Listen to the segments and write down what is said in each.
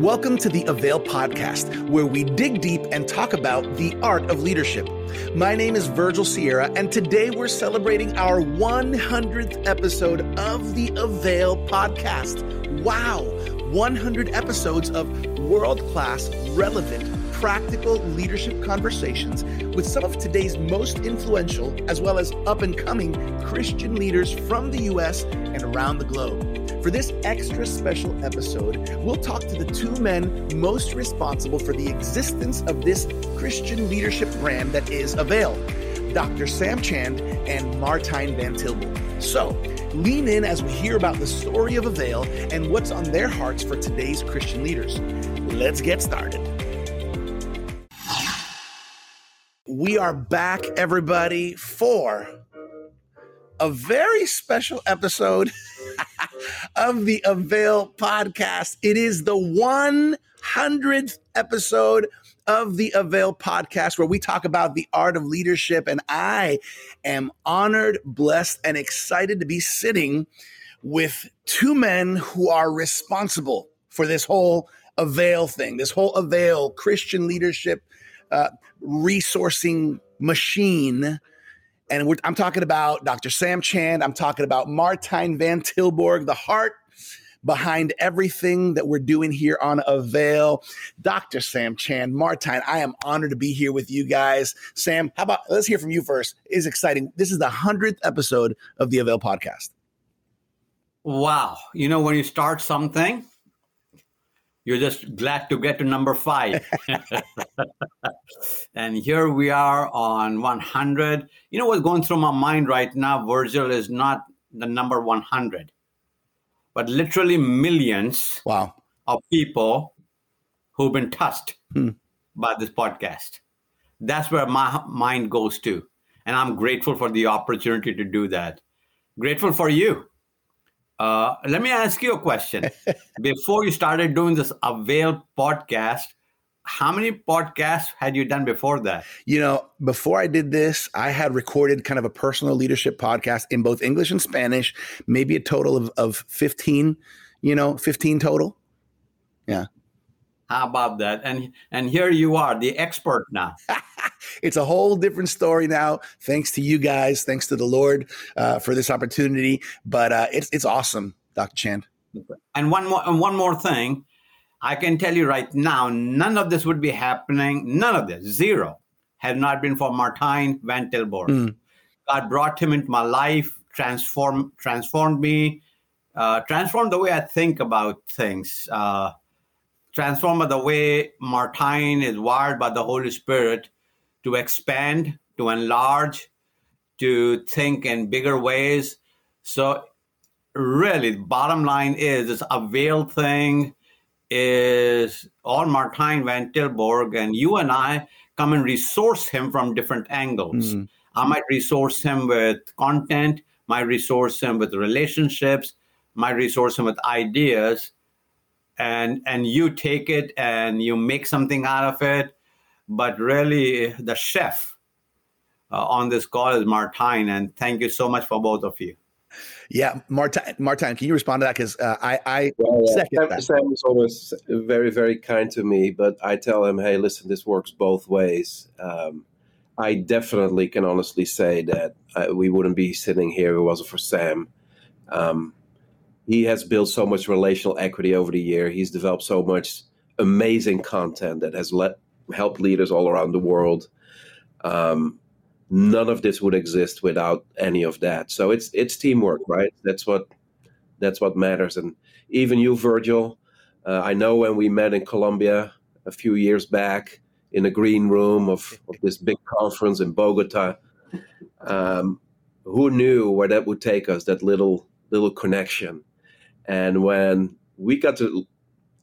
Welcome to the Avail Podcast, where we dig deep and talk about the art of leadership. My name is Virgil Sierra, and today we're celebrating our 100th episode of the Avail Podcast. Wow, 100 episodes of world class, relevant, practical leadership conversations with some of today's most influential, as well as up and coming Christian leaders from the U.S. and around the globe. For this extra special episode, we'll talk to the two men most responsible for the existence of this Christian leadership brand that is Avail Dr. Sam Chand and Martijn van Tilburg. So, lean in as we hear about the story of Avail and what's on their hearts for today's Christian leaders. Let's get started. We are back, everybody, for a very special episode of the Avail podcast. It is the 100th episode of the Avail podcast where we talk about the art of leadership. And I am honored, blessed, and excited to be sitting with two men who are responsible for this whole Avail thing, this whole Avail Christian leadership uh, resourcing machine and I'm talking about Dr. Sam Chand. I'm talking about Martijn van Tilburg, the heart behind everything that we're doing here on Avail. Dr. Sam Chand, Martijn, I am honored to be here with you guys. Sam, how about let's hear from you first. It's exciting. This is the 100th episode of the Avail podcast. Wow. You know, when you start something, you're just glad to get to number five. and here we are on 100. You know what's going through my mind right now, Virgil, is not the number 100, but literally millions wow. of people who've been touched hmm. by this podcast. That's where my mind goes to. And I'm grateful for the opportunity to do that. Grateful for you uh, let me ask you a question. before you started doing this Avail podcast, how many podcasts had you done before that? You know, before I did this, I had recorded kind of a personal leadership podcast in both English and Spanish, maybe a total of, of 15, you know, 15 total. Yeah. How about that? And and here you are, the expert now. it's a whole different story now. Thanks to you guys, thanks to the Lord uh, for this opportunity. But uh, it's it's awesome, Dr. Chand. And one more and one more thing, I can tell you right now, none of this would be happening. None of this, zero, had not been for Martijn van Tilburg. Mm. God brought him into my life, transformed transformed me, uh, transformed the way I think about things. Uh, transformed the way Martijn is wired by the Holy Spirit to expand, to enlarge, to think in bigger ways. So, really, bottom line is this avail thing is all Martijn van Tilburg, and you and I come and resource him from different angles. Mm. I might resource him with content, might resource him with relationships, might resource him with ideas, and and you take it and you make something out of it but really the chef uh, on this call is Martijn, and thank you so much for both of you. Yeah, Martin, Martin, can you respond to that? Because uh, I, I well, yeah. second Sam, that. Sam is always very, very kind to me, but I tell him, hey, listen, this works both ways. Um, I definitely can honestly say that uh, we wouldn't be sitting here if it wasn't for Sam. Um, he has built so much relational equity over the year. He's developed so much amazing content that has let help leaders all around the world. Um, none of this would exist without any of that. So it's it's teamwork, right? That's what that's what matters. And even you, Virgil, uh, I know when we met in Colombia a few years back in the green room of, of this big conference in Bogota. Um, who knew where that would take us? That little little connection. And when we got to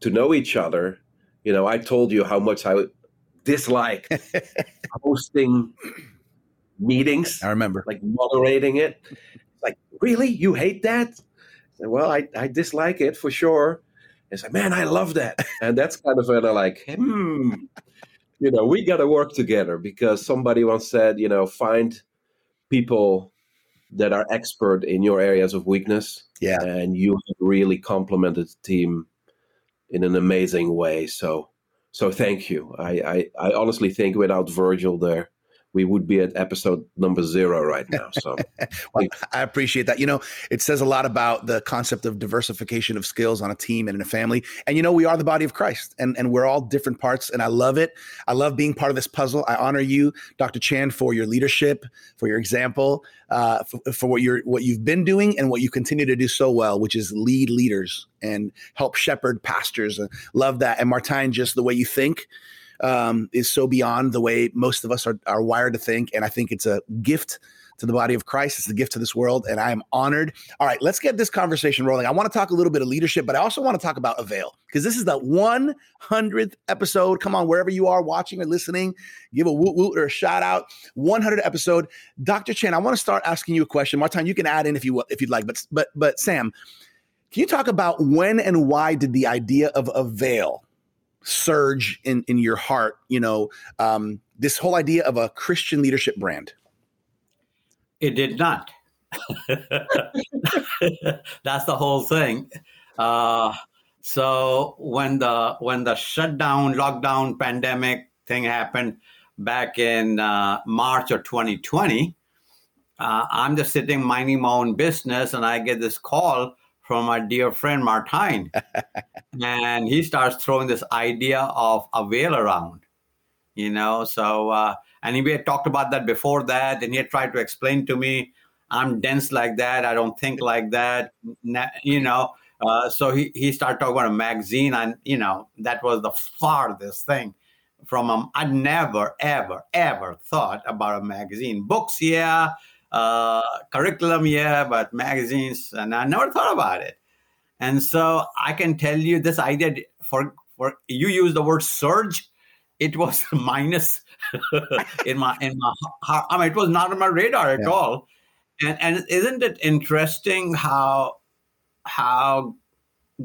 to know each other, you know, I told you how much I dislike hosting meetings. I remember. Like moderating it. like, really? You hate that? Said, well, I, I dislike it for sure. It's like, man, I love that. And that's kind of when I like, hmm, you know, we got to work together because somebody once said, you know, find people that are expert in your areas of weakness. Yeah. And you really complemented the team in an amazing way. So so thank you. I, I, I honestly think without Virgil there, we would be at episode number zero right now. So well, I appreciate that. You know, it says a lot about the concept of diversification of skills on a team and in a family. And you know, we are the body of Christ and, and we're all different parts. And I love it. I love being part of this puzzle. I honor you, Dr. Chand, for your leadership, for your example, uh, for, for what you're what you've been doing and what you continue to do so well, which is lead leaders and help shepherd pastors. Love that. And Martijn, just the way you think um, is so beyond the way most of us are, are wired to think. And I think it's a gift to the body of Christ. It's a gift to this world, and I am honored. All right, let's get this conversation rolling. I want to talk a little bit of leadership, but I also want to talk about Avail because this is the 100th episode. Come on, wherever you are watching or listening, give a woot woot or a shout out. 100 episode. Dr. Chand, I want to start asking you a question. Martijn, you can add in if you if you'd like, but but but Sam, can you talk about when and why did the idea of Avail surge in in your heart you know um, this whole idea of a christian leadership brand. It did not. That's the whole thing. Uh, so when the when the shutdown lockdown pandemic thing happened back in uh, march of 2020 uh, i'm just sitting minding my own business and i get this call from my dear friend Martijn. and he starts throwing this idea of Avail around, you know. So, uh, and he had talked about that before that, and he had tried to explain to me, I'm dense like that, I don't think like that, you know. Uh, so he, he started talking about a magazine, and you know that was the farthest thing from him. I never ever ever thought about a magazine. Books, yeah, uh, curriculum, yeah, but magazines, and I never thought about it. And so I can tell you this idea for for you use the word surge, it was minus in my in my heart. I mean it was not on my radar at yeah. all. And and isn't it interesting how how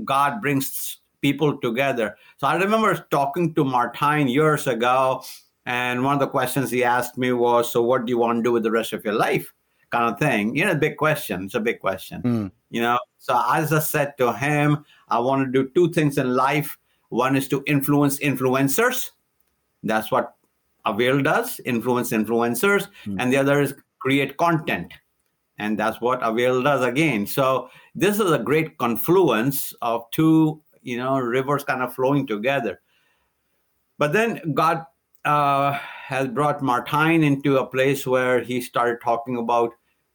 God brings people together? So I remember talking to Martijn years ago and one of the questions he asked me was, So, what do you want to do with the rest of your life? Kind of thing. You know, big question. It's a big question. Mm. You know, so as I said to him, I want to do two things in life. One is to influence influencers. That's what Avail does, influence influencers. Mm. And the other is create content. And that's what Avail does again. So this is a great confluence of two, you know, rivers kind of flowing together. But then God uh, has brought Martijn into a place where he started talking about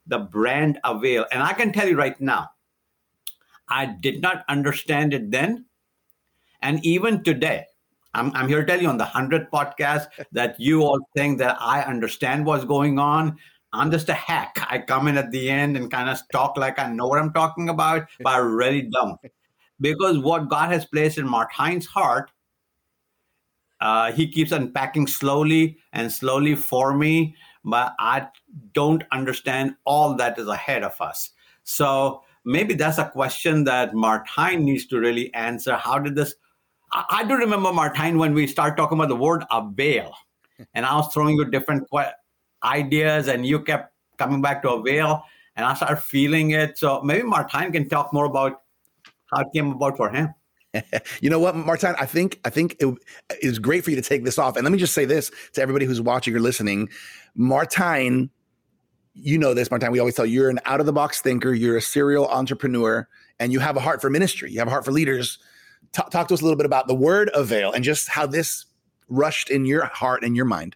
the brand Avail. And I can tell you right now, I did not understand it then. And even today, I'm, I'm here to tell you on the 100th podcast that you all think that I understand what's going on. I'm just a hack. I come in at the end and kind of talk like I know what I'm talking about, but I really don't. Because what God has placed in Martijn's heart uh, he keeps unpacking slowly and slowly for me, but I don't understand all that is ahead of us. So maybe that's a question that Martijn needs to really answer. How did this? I, I do remember Martijn when we start talking about the word avail, and I was throwing you different que- ideas, and you kept coming back to avail, and I started feeling it. So maybe Martijn can talk more about how it came about for him. you know what, Martijn? I think I think it is great for you to take this off. And let me just say this to everybody who's watching or listening: Martijn, you know this, Martijn. We always tell you you're an out of the box thinker. You're a serial entrepreneur, and you have a heart for ministry. You have a heart for leaders. T- talk to us a little bit about the word avail and just how this rushed in your heart and your mind.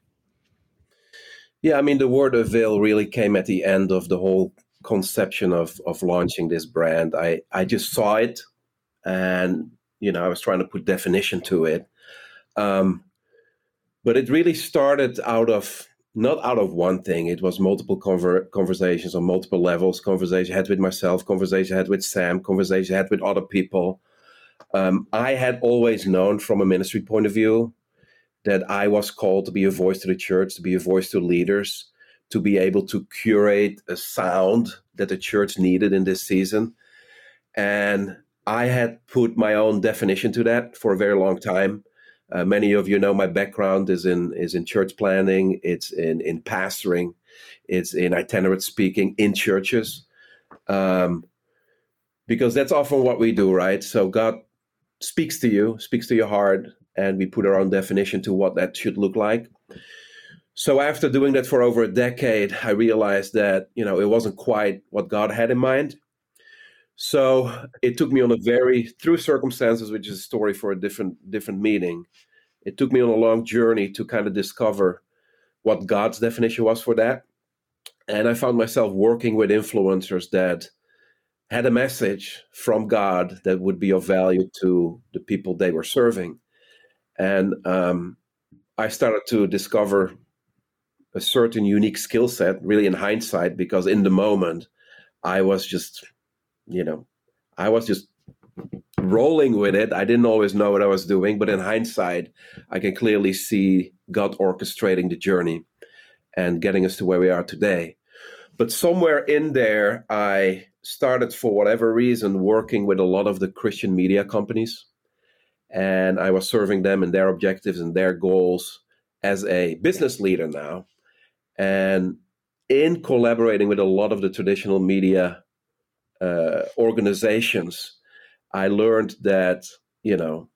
Yeah, I mean, the word avail really came at the end of the whole conception of of launching this brand. I I just saw it and you know, I was trying to put definition to it. Um, but it really started out of not out of one thing. It was multiple conver- conversations on multiple levels. Conversation I had with myself, conversation I had with Sam, conversation I had with other people. Um, I had always known from a ministry point of view that I was called to be a voice to the church, to be a voice to leaders, to be able to curate a sound that the church needed in this season. And I had put my own definition to that for a very long time. Uh, many of you know my background is in is in church planning. It's in in pastoring. It's in itinerant speaking in churches, um, because that's often what we do, right? So God speaks to you, speaks to your heart, and we put our own definition to what that should look like. So after doing that for over a decade, I realized that you know it wasn't quite what God had in mind. So it took me on a very through circumstances, which is a story for a different different meeting. It took me on a long journey to kind of discover what God's definition was for that. And I found myself working with influencers that had a message from God that would be of value to the people they were serving. And um, I started to discover a certain unique skill set, really in hindsight, because in the moment, I was just, you know, I was just rolling with it. I didn't always know what I was doing, but in hindsight, I can clearly see God orchestrating the journey and getting us to where we are today. But somewhere in there, I started, for whatever reason, working with a lot of the Christian media companies. And I was serving them in their objectives and their goals as a business leader now. And in collaborating with a lot of the traditional media uh, organizations, I learned that, you know,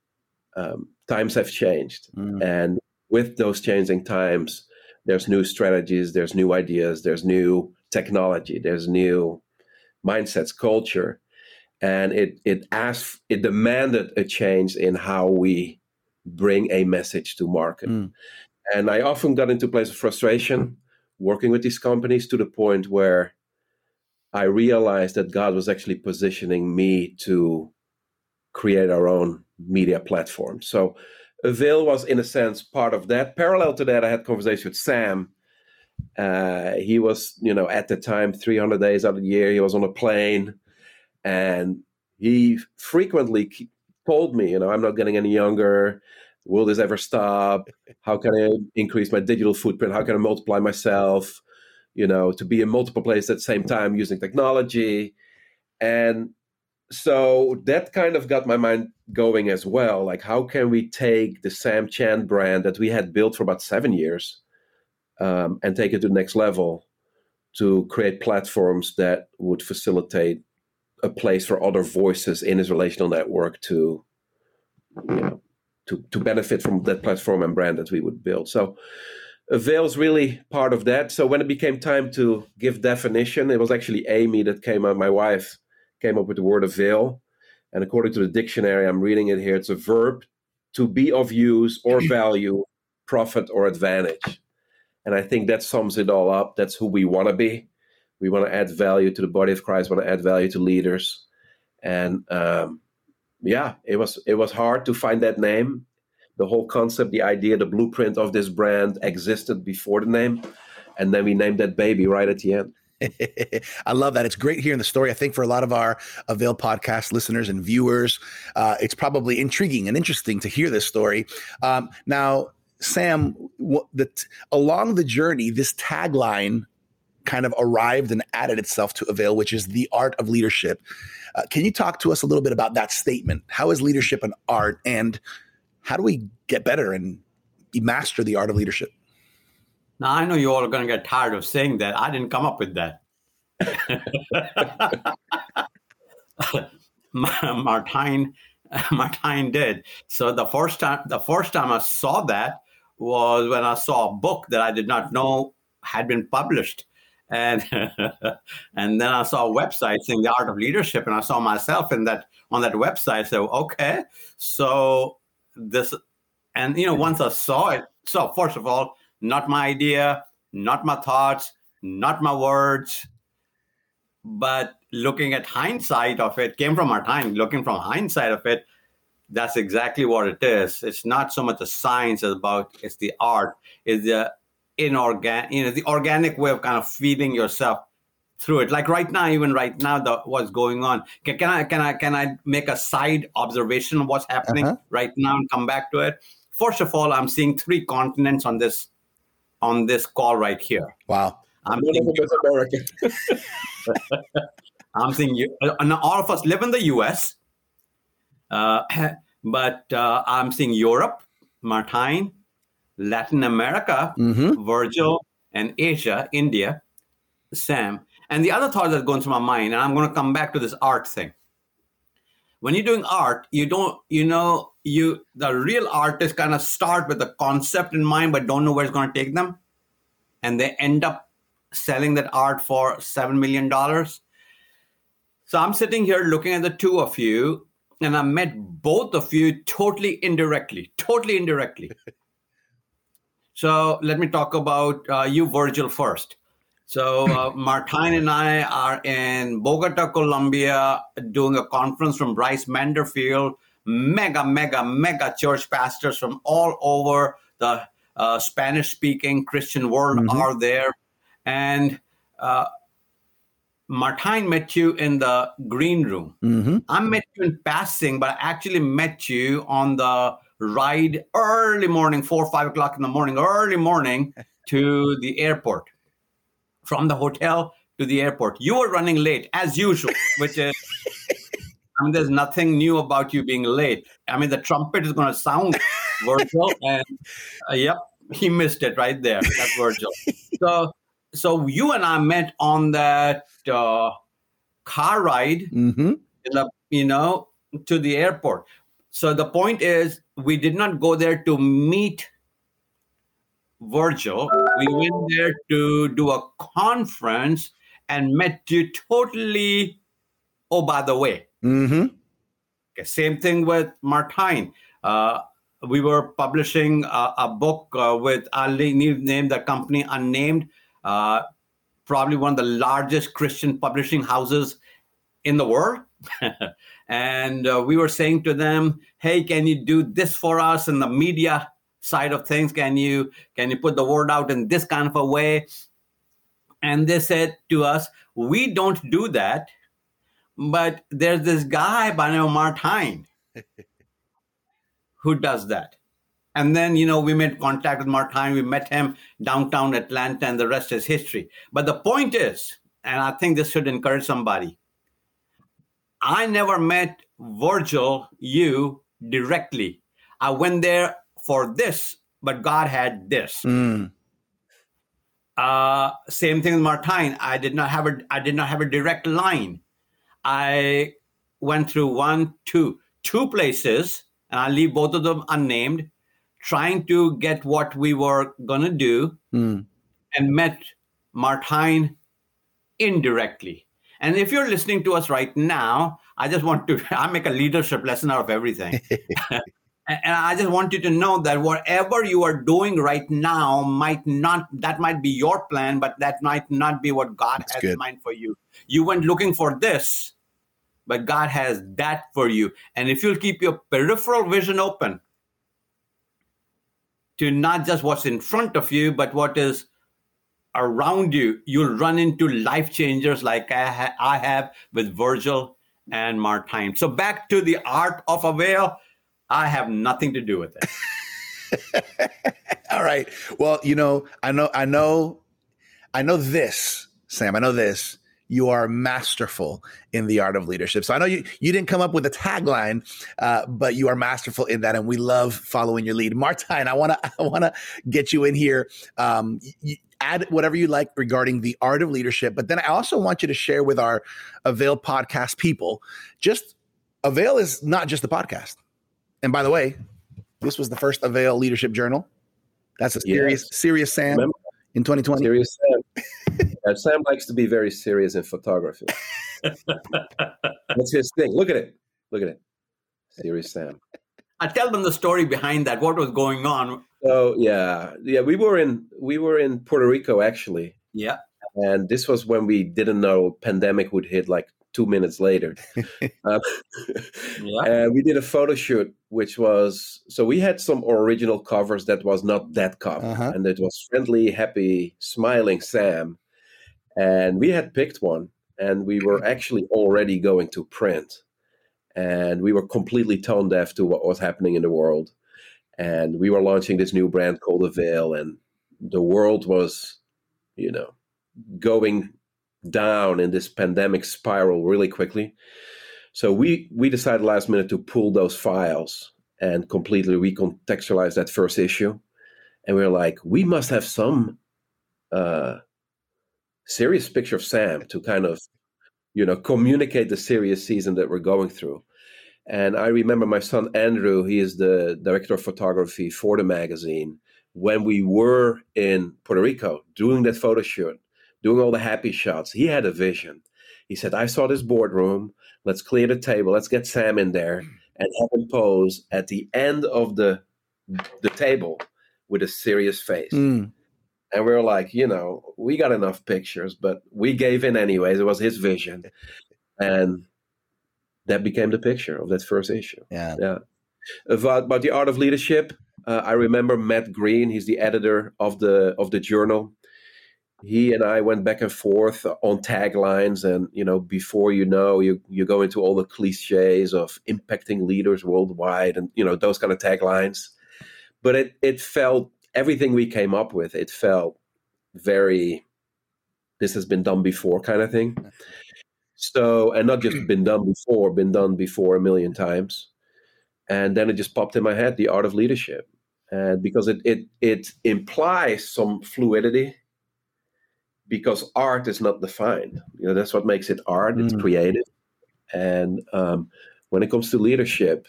um, times have changed. Mm. And with those changing times, there's new strategies, there's new ideas, there's new technology, there's new mindsets, culture, and it it asked it demanded a change in how we bring a message to market. Mm. And I often got into place of frustration working with these companies to the point where I realized that God was actually positioning me to create our own media platform. So Avail was, in a sense, part of that. Parallel to that, I had conversation with Sam. Uh, he was, you know, at the time, 300 days out of the year, he was on a plane, and he frequently told me, you know, I'm not getting any younger. Will this ever stop? How can I increase my digital footprint? How can I multiply myself? You know, to be in multiple places at the same time using technology. And so that kind of got my mind going as well. Like, how can we take the Sam Chand brand that we had built for about seven years um, and take it to the next level to create platforms that would facilitate a place for other voices in his relational network to, you know, to, to benefit from that platform and brand that we would build. So, Avail's really part of that. So when it became time to give definition, it was actually Amy that came up, my wife, came up with the word Avail. And according to the dictionary, I'm reading it here, it's a verb to be of use or value, profit or advantage. And I think that sums it all up. That's who we want to be. We want to add value to the body of Christ, want to add value to leaders. And um, yeah, it was it was hard to find that name. The whole concept, the idea, the blueprint of this brand existed before the name. And then we named that baby right at the end. I love that. It's great hearing the story. I think for a lot of our Avail podcast listeners and viewers, uh, it's probably intriguing and interesting to hear this story. Um, now, Sam, the, along the journey, this tagline kind of arrived and added itself to Avail, which is the art of leadership. Uh, can you talk to us a little bit about that statement? How is leadership an art, and how do we get better and master the art of leadership? Now, I know you all are going to get tired of saying that. I didn't come up with that. Martijn, Martijn did. So the first time, the first time I saw that was when I saw a book that I did not know had been published, and and then I saw a website saying the art of leadership, and I saw myself in that on that website. So okay, so this, and you know, once I saw it, so first of all, not my idea, not my thoughts, not my words. But looking at hindsight of it, came from our time looking from hindsight of it, that's exactly what it is. It's not so much the science as about it's the art, it's the inorganic, you know, the organic way of kind of feeding yourself through it. Like right now, even right now, the what's going on. Can, can I can I can I make a side observation of what's happening uh-huh. right now and come back to it? First of all, I'm seeing three continents on this on this call right here. Wow. I'm seeing American. I'm seeing you. Uh, all of us live in the U.S., uh, but uh, I'm seeing Europe, Martijn, Latin America, mm-hmm. Virgil, and Asia, India, Sam. And the other thought that's going through my mind, and I'm going to come back to this art thing. when you're doing art, you don't, you know, you the real artists kind of start with a concept in mind, but don't know where it's going to take them, and they end up selling that art for seven million dollars. So I'm sitting here looking at the two of you, and I met both of you totally indirectly, totally indirectly. so let me talk about uh, you, Virgil, first. So uh, Martijn and I are in Bogota, Colombia, doing a conference from Bryce Manderfield. Mega, mega, mega church pastors from all over the uh, Spanish-speaking Christian world mm-hmm. are there, and uh, Martijn met you in the green room. Mm-hmm. I met you in passing, but I actually met you on the ride early morning, four five o'clock in the morning, early morning to the airport from the hotel to the airport. You were running late as usual, which is, I mean, there's nothing new about you being late. I mean, the trumpet is going to sound Virgil, and uh, yep, he missed it right there. That's Virgil. so, so you and I met on that uh, car ride, mm-hmm. the, you know, to the airport. So the point is, we did not go there to meet Virgil. We went there to do a conference and met you totally. Oh, by the way. Mm-hmm. Okay, same thing with Martijn. Uh, we were publishing a, a book uh, with, I'll name the company unnamed, uh, probably one of the largest Christian publishing houses in the world. and uh, we were saying to them, hey, can you do this for us? in the media side of things. Can you can you put the word out in this kind of a way? And they said to us we don't do that but there's this guy by name martijn who does that. And then you know we made contact with martijn we met him downtown atlanta and the rest is history. But the point is and i think this should encourage somebody i never met virgil you directly. I went there for this, but God had this. Mm. Uh, same thing with Martijn. I did not have a I did not have a direct line. I went through one, two, two places, and I leave both of them unnamed, trying to get what we were gonna do, mm. and met Martijn indirectly. And if you're listening to us right now, I just want to I make a leadership lesson out of everything. and i just want you to know that whatever you are doing right now might not that might be your plan but that might not be what god That's has good. in mind for you. You went looking for this but god has that for you. And if you'll keep your peripheral vision open to not just what's in front of you but what is around you you'll run into life changers like i, ha- I have with virgil and martijn. So back to the art of avail I have nothing to do with it. All right. Well, you know, I know, I know, I know this, Sam. I know this. You are masterful in the art of leadership. So I know you you didn't come up with a tagline, uh, but you are masterful in that, and we love following your lead. Martijn, I wanna I wanna get you in here. Um, you, add whatever you like regarding the art of leadership, but then I also want you to share with our Avail podcast people. Just Avail is not just the podcast and by the way, this was the first Avail Leadership Journal. That's a serious, yes. serious Sam Remember? in 2020. Serious Sam. yeah, Sam likes to be very serious in photography. That's his thing. Look at it. Look at it. Serious Sam. I tell them the story behind that. What was going on? Oh yeah, yeah. We were in we were in Puerto Rico actually. Yeah. And this was when we didn't know pandemic would hit like two minutes later. um, yeah. And we did a photo shoot, which was so we had some original covers that was not that cover, uh-huh. and it was friendly, happy, smiling Sam. And we had picked one, and we were actually already going to print, and we were completely tone deaf to what was happening in the world. And we were launching this new brand called The Veil, and the world was, you know, going down in this pandemic spiral really quickly. So we we decided last minute to pull those files and completely recontextualize that first issue. And we are like, we must have some uh, serious picture of Sam to kind of, you know, communicate the serious season that we're going through. And I remember my son Andrew, he is the director of photography for the magazine. When we were in Puerto Rico doing that photo shoot, doing all the happy shots, he had a vision. He said, I saw this boardroom. Let's clear the table. Let's get Sam in there and have him pose at the end of the the table with a serious face. Mm. And we were like, you know, we got enough pictures, but we gave in anyways. It was his vision. And that became the picture of that first issue. Yeah. Yeah. About, about the art of leadership, uh, I remember Matt Green. He's the editor of the of the journal. He and I went back and forth on taglines, and you know, before you know, you you go into all the cliches of impacting leaders worldwide, and you know those kind of taglines. But it it felt everything we came up with. It felt very this has been done before kind of thing. So, and not just been done before, been done before a million times. And then it just popped in my head, the art of leadership. And because it it it implies some fluidity, because art is not defined. You know, that's what makes it art. It's Mm. creative. And um, when it comes to leadership,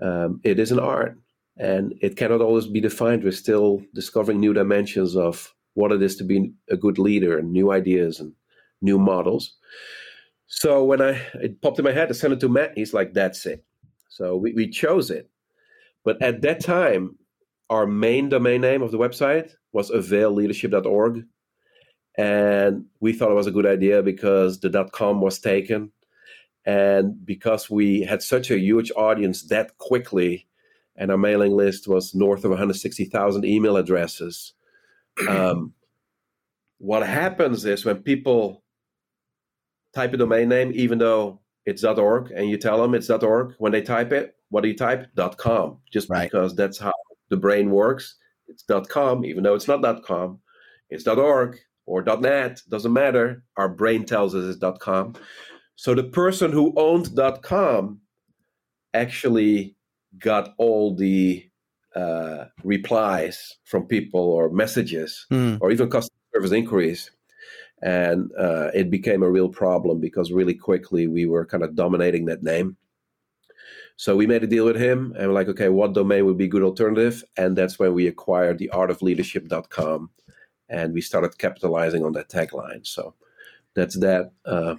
um, it is an art. And it cannot always be defined. We're still discovering new dimensions of what it is to be a good leader and new ideas and new models. So when I it popped in my head, I sent it to Matt. He's like, "That's it." So we, we chose it. But at that time, our main domain name of the website was availleadership.org, and we thought it was a good idea because the dot .com was taken, and because we had such a huge audience that quickly, and our mailing list was north of 160,000 email addresses. Um, what happens is when people type a domain name, even though it's .org, and you tell them it's .org, when they type it, what do you type? .com, just Right. because that's how the brain works. It's .com, even though it's not .com. It's .org or .net, doesn't matter. Our brain tells us it's .com. So the person who owned .com actually got all the uh, replies from people or messages Mm. or even customer service inquiries. And uh, it became a real problem because really quickly we were kind of dominating that name. So we made a deal with him and we're like, okay, what domain would be a good alternative? And that's when we acquired the artofleadership.com and we started capitalizing on that tagline. So that's that uh,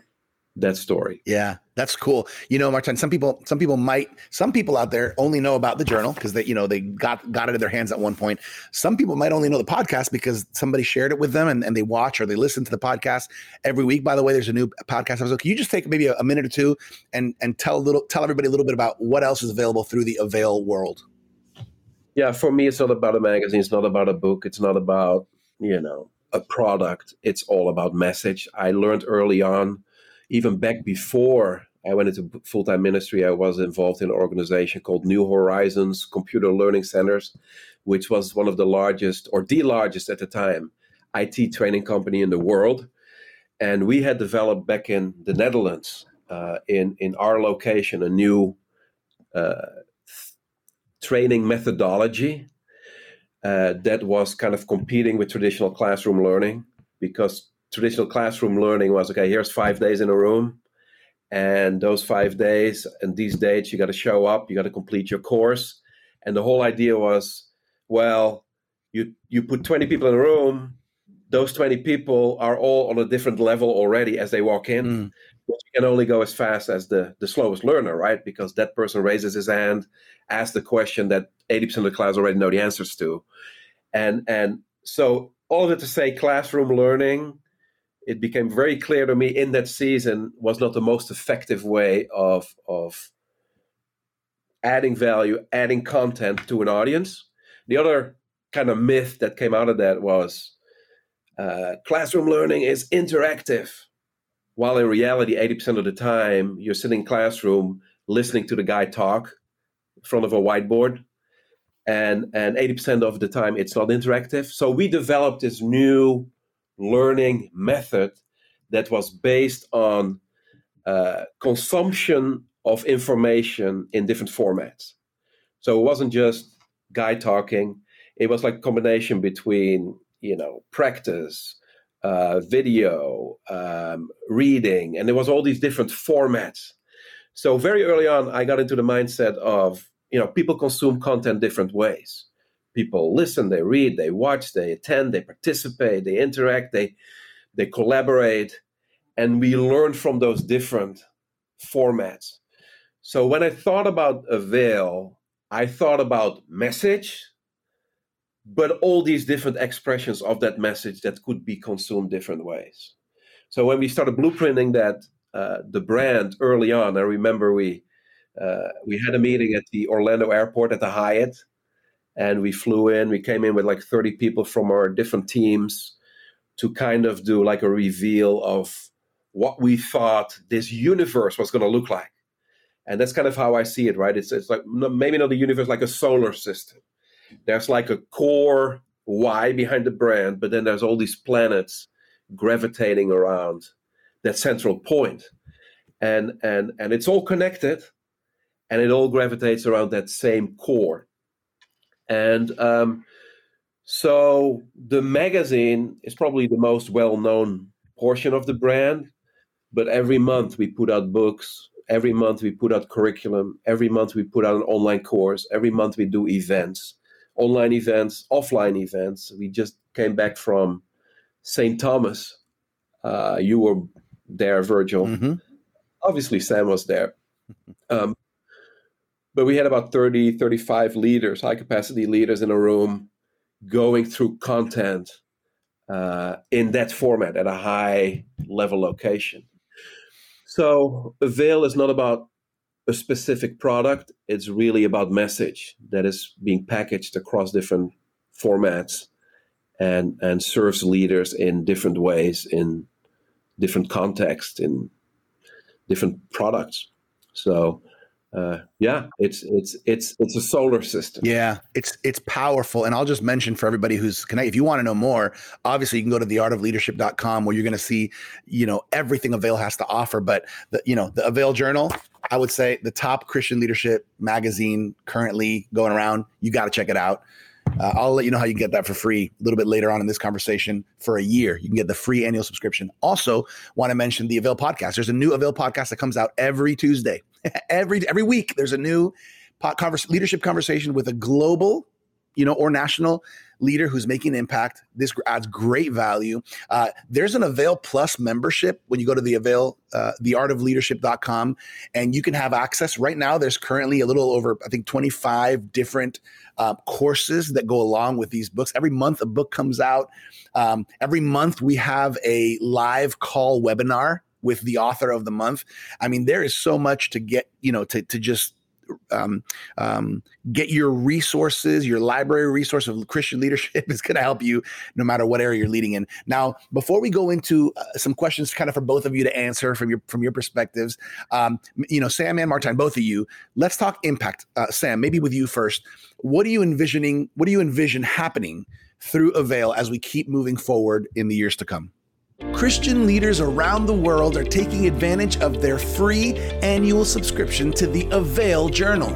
that story. Yeah, that's cool. You know, Martin, some people some people might some people out there only know about the journal because they, you know, they got got it in their hands at one point. Some people might only know the podcast because somebody shared it with them and, and they watch or they listen to the podcast every week. By the way, there's a new podcast episode. Can you just take maybe a, a minute or two and and tell a little tell everybody a little bit about what else is available through the Avail world? Yeah, for me, it's not about a magazine. It's not about a book. It's not about, you know, a product. It's all about message. I learned early on, even back before I went into full time ministry, I was involved in an organization called New Horizons Computer Learning Centers, which was one of the largest, or the largest at the time, IT training company in the world. And we had developed back in the Netherlands, uh, in, in our location, a new uh, training methodology uh, that was kind of competing with traditional classroom learning because traditional classroom learning was okay here's five days in a room and those five days and these dates you got to show up you got to complete your course and the whole idea was well you you put 20 people in a room those 20 people are all on a different level already as they walk in Mm. You can only go as fast as the the slowest learner right? Because that person raises his hand asks the question that 80% of the class already know the answers to. And and so all of it to say classroom learning it became very clear to me in that season was not the most effective way of of adding value adding content to an audience. The other kind of myth that came out of that was uh, classroom learning is interactive while in reality 80% of the time you're sitting in classroom listening to the guy talk in front of a whiteboard. And and 80% of the time it's not interactive. So we developed this new learning method that was based on uh, consumption of information in different formats. So it wasn't just guy talking. It was like a combination between you know practice uh, video um, reading and there was all these different formats So very early on, I got into the mindset of you know people consume content different ways. People listen, they read, they watch, they attend, they participate, they interact, they they collaborate, and we learn from those different formats. So when I thought about Avail, I thought about message, but all these different expressions of that message that could be consumed different ways. So when we started blueprinting that uh, the brand early on, I remember we uh, we had a meeting at the Orlando airport at the Hyatt, and we flew in. We came in with like 30 people from our different teams to kind of do like a reveal of what we thought this universe was going to look like. And that's kind of how I see it, right? It's, it's like maybe not a universe, like a solar system. There's like a core why behind the brand, but then there's all these planets gravitating around that central point. And, and, and it's all connected and it all gravitates around that same core. And um, so the magazine is probably the most well known portion of the brand, but every month we put out books, every month we put out curriculum, every month we put out an online course, every month we do events, online events, offline events. We just came back from St. Thomas. Uh, you were there, Virgil. Mm-hmm. Obviously, Sam was there. Um, but we had about 30 35 leaders high capacity leaders in a room going through content uh, in that format at a high level location so avail is not about a specific product it's really about message that is being packaged across different formats and and serves leaders in different ways in different contexts in different products so uh, yeah, it's it's it's it's a solar system. Yeah, it's it's powerful. And I'll just mention for everybody who's connected, if you want to know more, obviously you can go to theartofleadership.com where you're going to see, you know, everything Avail has to offer. But the you know the Avail Journal, I would say the top Christian leadership magazine currently going around. You got to check it out. Uh, I'll let you know how you get that for free a little bit later on in this conversation for a year. You can get the free annual subscription. Also, want to mention the Avail podcast. There's a new Avail podcast that comes out every Tuesday. every every week, there's a new converse, leadership conversation with a global, you know, or national leader who's making an impact. This adds great value. Uh, there's an Avail Plus membership when you go to the Avail, uh, theartofleadership.com, and you can have access. Right now, there's currently a little over, I think, 25 different uh, courses that go along with these books. Every month, a book comes out. Um, every month, we have a live call webinar with the author of the month. I mean, there is so much to get, you know, to, to just um, um, get your resources, your library resource of Christian leadership is going to help you no matter what area you're leading in. Now, before we go into uh, some questions, kind of for both of you to answer from your from your perspectives, um, you know, Sam and Martijn, both of you, let's talk impact. Uh, Sam, maybe with you first. What are you envisioning? What do you envision happening through Avail as we keep moving forward in the years to come? Christian leaders around the world are taking advantage of their free annual subscription to the Avail Journal.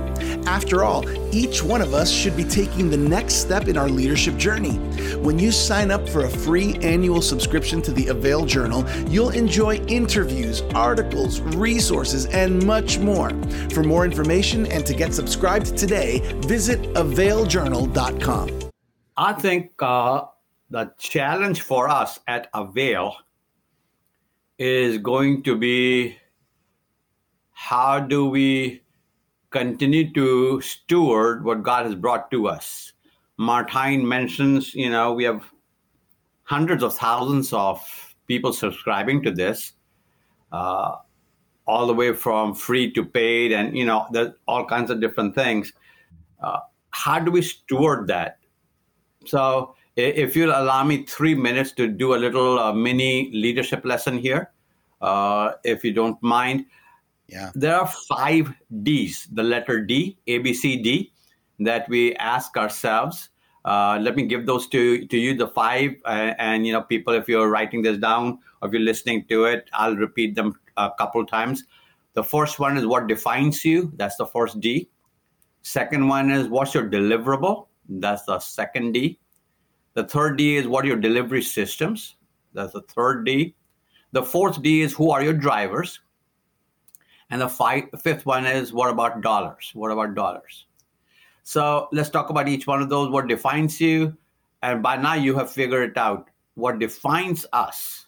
After all, each one of us should be taking the next step in our leadership journey. When you sign up for a free annual subscription to the Avail Journal, you'll enjoy interviews, articles, resources, and much more. For more information and to get subscribed today, visit availjournal.com. I think uh the challenge for us at Avail is going to be how do we continue to steward what God has brought to us? Martijn mentions, you know, we have hundreds of thousands of people subscribing to this, uh, all the way from free to paid, and you know, all kinds of different things. Uh, how do we steward that? So if you'll allow me three minutes to do a little uh, mini leadership lesson here, uh, if you don't mind. Yeah. There are five D's, the letter D, A, B, C, D, that we ask ourselves. Uh, let me give those to, to you, the five. Uh, and, you know, people, if you're writing this down or if you're listening to it, I'll repeat them a couple times. The first one is what defines you. That's the first D. Second one is what's your deliverable. That's the second D. The third D is what are your delivery systems? That's the third D. The fourth D is who are your drivers? And the five, fifth one is what about dollars? What about dollars? So let's talk about each one of those. What defines you? And by now you have figured it out. What defines us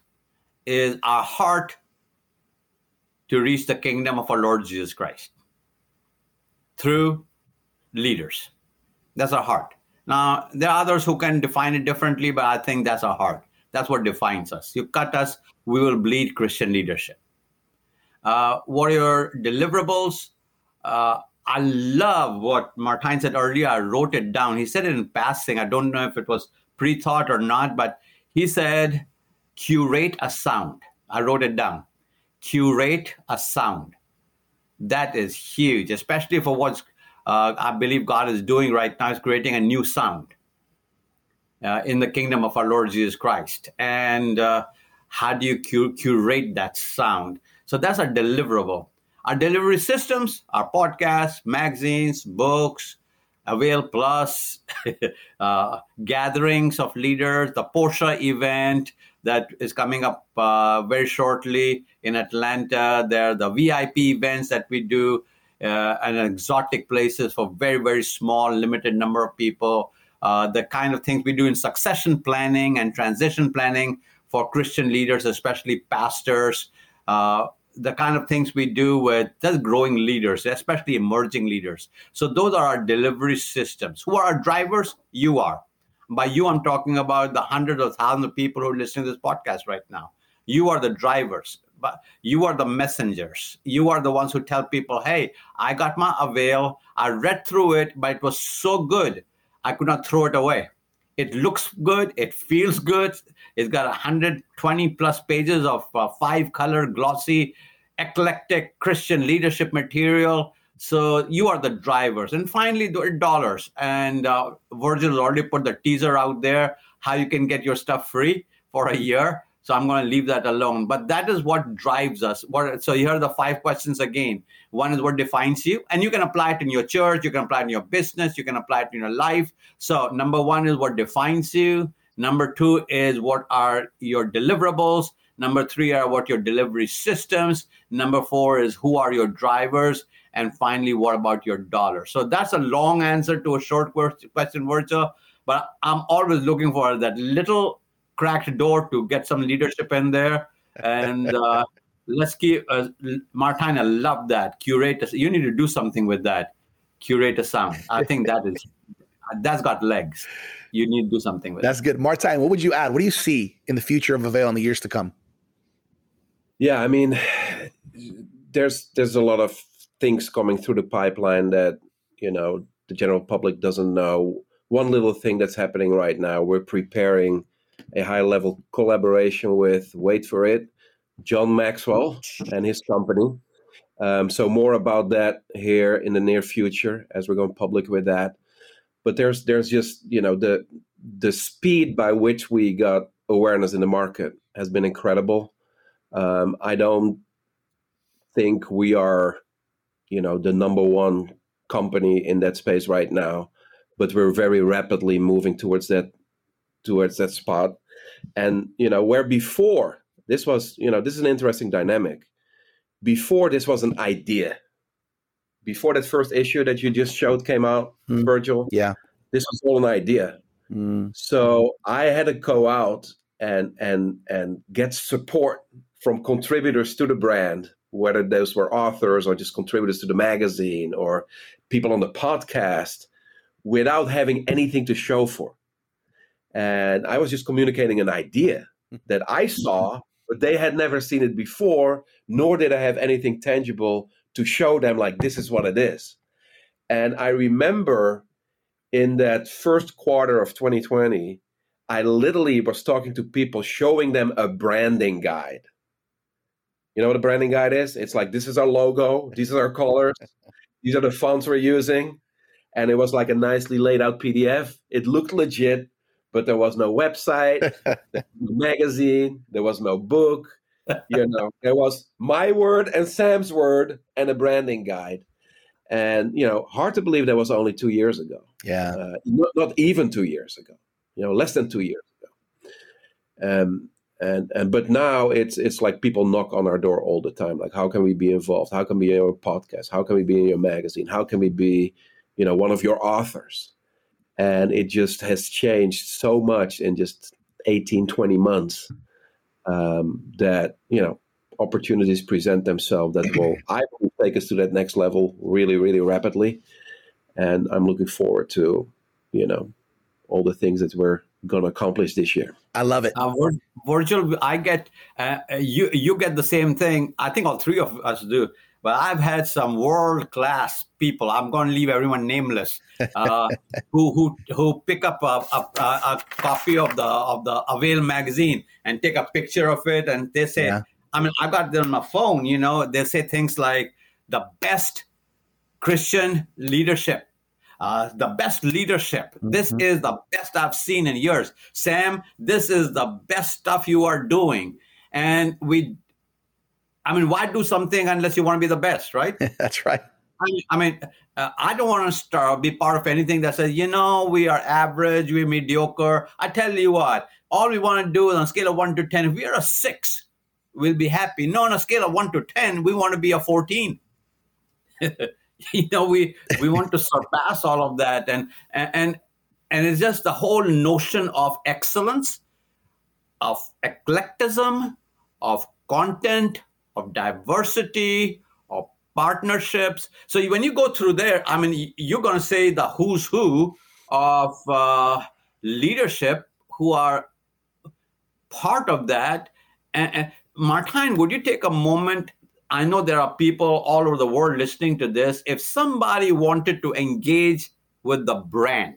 is our heart to reach the kingdom of our Lord Jesus Christ through leaders. That's our heart. Now, there are others who can define it differently, but I think that's our heart. That's what defines us. You cut us, we will bleed Christian leadership. Uh, your deliverables? Uh, I love what Martijn said earlier. I wrote it down. He said it in passing. I don't know if it was pre thought or not, but he said, curate a sound. I wrote it down. Curate a sound. That is huge, especially for what's uh, I believe God is doing right now is creating a new sound uh, in the kingdom of our Lord Jesus Christ. And uh, how do you cu- curate that sound? So that's our deliverable. Our delivery systems, our podcasts, magazines, books, Avail Plus, uh, gatherings of leaders, the Porsche event that is coming up uh, very shortly in Atlanta. There are the VIP events that we do uh, and exotic places for very, very small, limited number of people. Uh, the kind of things we do in succession planning and transition planning for Christian leaders, especially pastors. Uh, the kind of things we do with just growing leaders, especially emerging leaders. So those are our delivery systems. Who are our drivers? You are. By you, I'm talking about the hundreds of thousands of people who are listening to this podcast right now. You are the drivers but you are the messengers. You are the ones who tell people, hey, I got my avail. I read through it, but it was so good. I could not throw it away. It looks good. It feels good. It's got 120 plus pages of uh, five color, glossy, eclectic Christian leadership material. So you are the drivers. And finally, the dollars. And uh, Virgil already put the teaser out there how you can get your stuff free for a year. So I'm going to leave that alone. But that is what drives us. What, so here are the five questions again. One is what defines you, and you can apply it in your church, you can apply it in your business, you can apply it in your life. So number one is what defines you. Number two is what are your deliverables. Number three are what your delivery systems. Number four is who are your drivers. And finally, what about your dollar? So that's a long answer to a short question, Virgil. But I'm always looking for that little cracked door to get some leadership in there. And uh, let's keep, uh, Martijn, I love that. Curate, a, you need to do something with that. Curate a sound. I think that is, that's got legs. You need to do something with that. That's it. good. Martijn, what would you add? What do you see in the future of Avail in the years to come? Yeah, I mean, there's there's a lot of things coming through the pipeline that you know the general public doesn't know. One little thing that's happening right now, we're preparing a high level collaboration with, wait for it, John Maxwell and his company. Um, so more about that here in the near future as we're going public with that. But there's there's just you know the the speed by which we got awareness in the market has been incredible. Um, I don't think we are you know the number one company in that space right now, but we're very rapidly moving towards that towards that spot. And you know, where before this was, you know, this is an interesting dynamic. Before this was an idea. Before that first issue that you just showed came out, mm. Virgil. Yeah. This was all an idea. Mm. So I had to go out and and and get support from contributors to the brand, whether those were authors or just contributors to the magazine or people on the podcast, without having anything to show for. And I was just communicating an idea hmm. that I saw, but they had never seen it before, nor did I have anything tangible to show them, like, this is what it is. And I remember in that first quarter of 2020, I literally was talking to people, showing them a branding guide. You know what a branding guide is? It's like, this is our logo, these are our colors, these are the fonts we're using. And it was like a nicely laid out PDF. It looked legit but there was no website, no magazine, there was no book. You know, there was my word and Sam's word and a branding guide. And, you know, hard to believe that was only two years ago. Yeah. Uh, not, not, even two years ago, you know, less than two years ago. Um, and and but now it's it's like people knock on our door all the time like how can we be involved how can we be in your podcast how can we be in your magazine how can we be you know one of your authors and it just has changed so much in just 18 20 months um, that you know opportunities present themselves that will i will take us to that next level really really rapidly and i'm looking forward to you know all the things that we're going to accomplish this year. I love it. Uh, Virgil, I get uh, you. You get the same thing. I think all three of us do. But I've had some world class people. I'm going to leave everyone nameless. Uh, who who who pick up a, a, a, copy of the of the Avail magazine and take a picture of it, and they say, yeah. I mean, I got them on my phone. You know, they say things like the best Christian leadership uh, the best leadership. Mm-hmm. This is the best I've seen in years. Sam, this is the best stuff you are doing. And we, I mean, why do something unless you want to be the best, right? That's right. I mean, I, mean, uh, I don't want to start be part of anything that says, you know, we are average, we're mediocre. I tell you what, all we want to do is on a scale of one to 10, if we're a six, we'll be happy. No, on a scale of one to 10, we want to be a 14. you know we we want to surpass all of that and and and it's just the whole notion of excellence of eclecticism of content of diversity of partnerships so when you go through there i mean you're going to say the who's who of uh, leadership who are part of that and, and would you take a moment I know there are people all over the world listening to this. If somebody wanted to engage with the brand,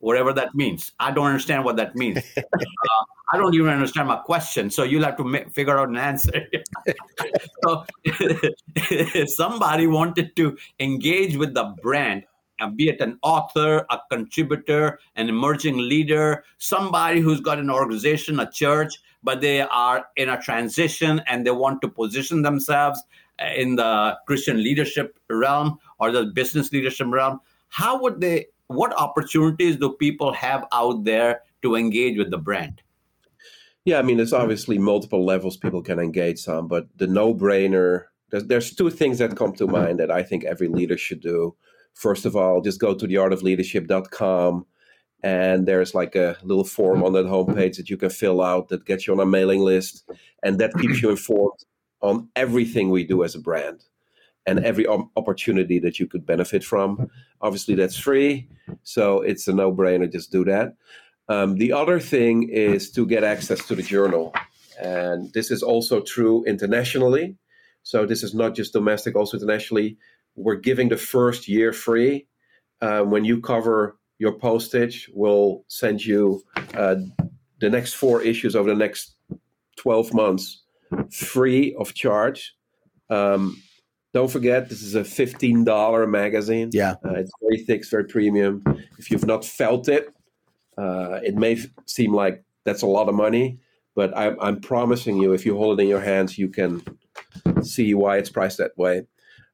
whatever that means, I don't understand what that means. uh, I don't even understand my question. So you'll have to make, figure out an answer. so if somebody wanted to engage with the brand, uh, be it an author, a contributor, an emerging leader, somebody who's got an organization, a church, but they are in a transition and they want to position themselves uh, in the Christian leadership realm or the business leadership realm. How would they, what opportunities do people have out there to engage with the brand? Yeah, I mean, there's obviously multiple levels people can engage on, but the no brainer, there's, there's two things that come to mm-hmm. mind that I think every leader should do. First of all, just go to theartofleadership.com and there's like a little form mm-hmm. on that homepage that you can fill out that gets you on a mailing list and that keeps you informed on everything we do as a brand and mm-hmm. every opportunity that you could benefit from. Obviously that's free so it's a no-brainer just do that um, the other thing is to get access to the journal and this is also true internationally so this is not just domestic also internationally we're giving the first year free uh, when you cover your postage. We'll send you uh, the next four issues over the next 12 months free of charge. Um, don't forget, this is a $15 magazine. Yeah. Uh, it's very thick, it's very premium. If you've not felt it, uh, it may seem like that's a lot of money, but I'm, I'm, promising you, if you hold it in your hands, you can see why it's priced that way.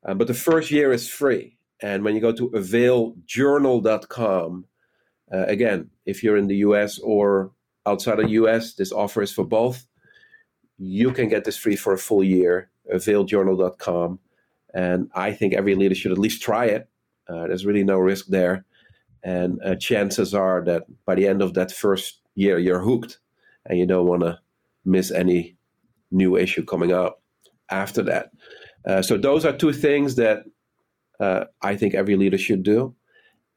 Uh, but the first year is free. And when you go to availjournal.com, uh, again, if you're in the US or outside of the US, this offer is for both. You can get this free for a full year, availjournal.com. And I think every leader should at least try it. Uh, there's really no risk there. And uh, chances are that by the end of that first year, you're hooked and you don't want to miss any new issue coming up after that. Uh, so, those are two things that uh, I think every leader should do,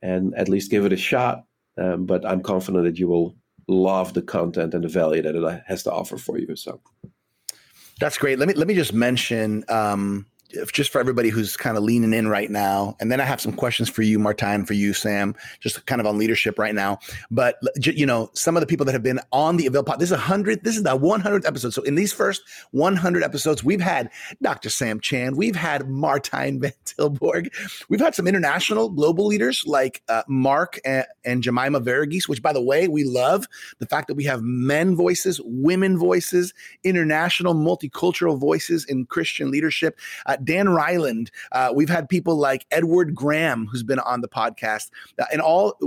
and at least give it a shot. Um, but I'm confident that you will love the content and the value that it has to offer for you. So that's great. Let me let me just mention um, just for everybody who's kind of leaning in right now. And then I have some questions for you, Martijn, for you, Sam, just kind of on leadership right now. But you know, some of the people that have been on the Avail Pod, this is a hundred, this is the 100th episode. So in these first 100 episodes, we've had Dr. Sam Chand, we've had Martijn Van Tilborg, we've had some international global leaders like uh, Mark and, and Jemima Verghese, which by the way, we love the fact that we have men voices, women voices, international, multicultural voices in Christian leadership. Uh, Dan Ryland. Uh, we've had people like Edward Graham, who's been on the podcast uh, in all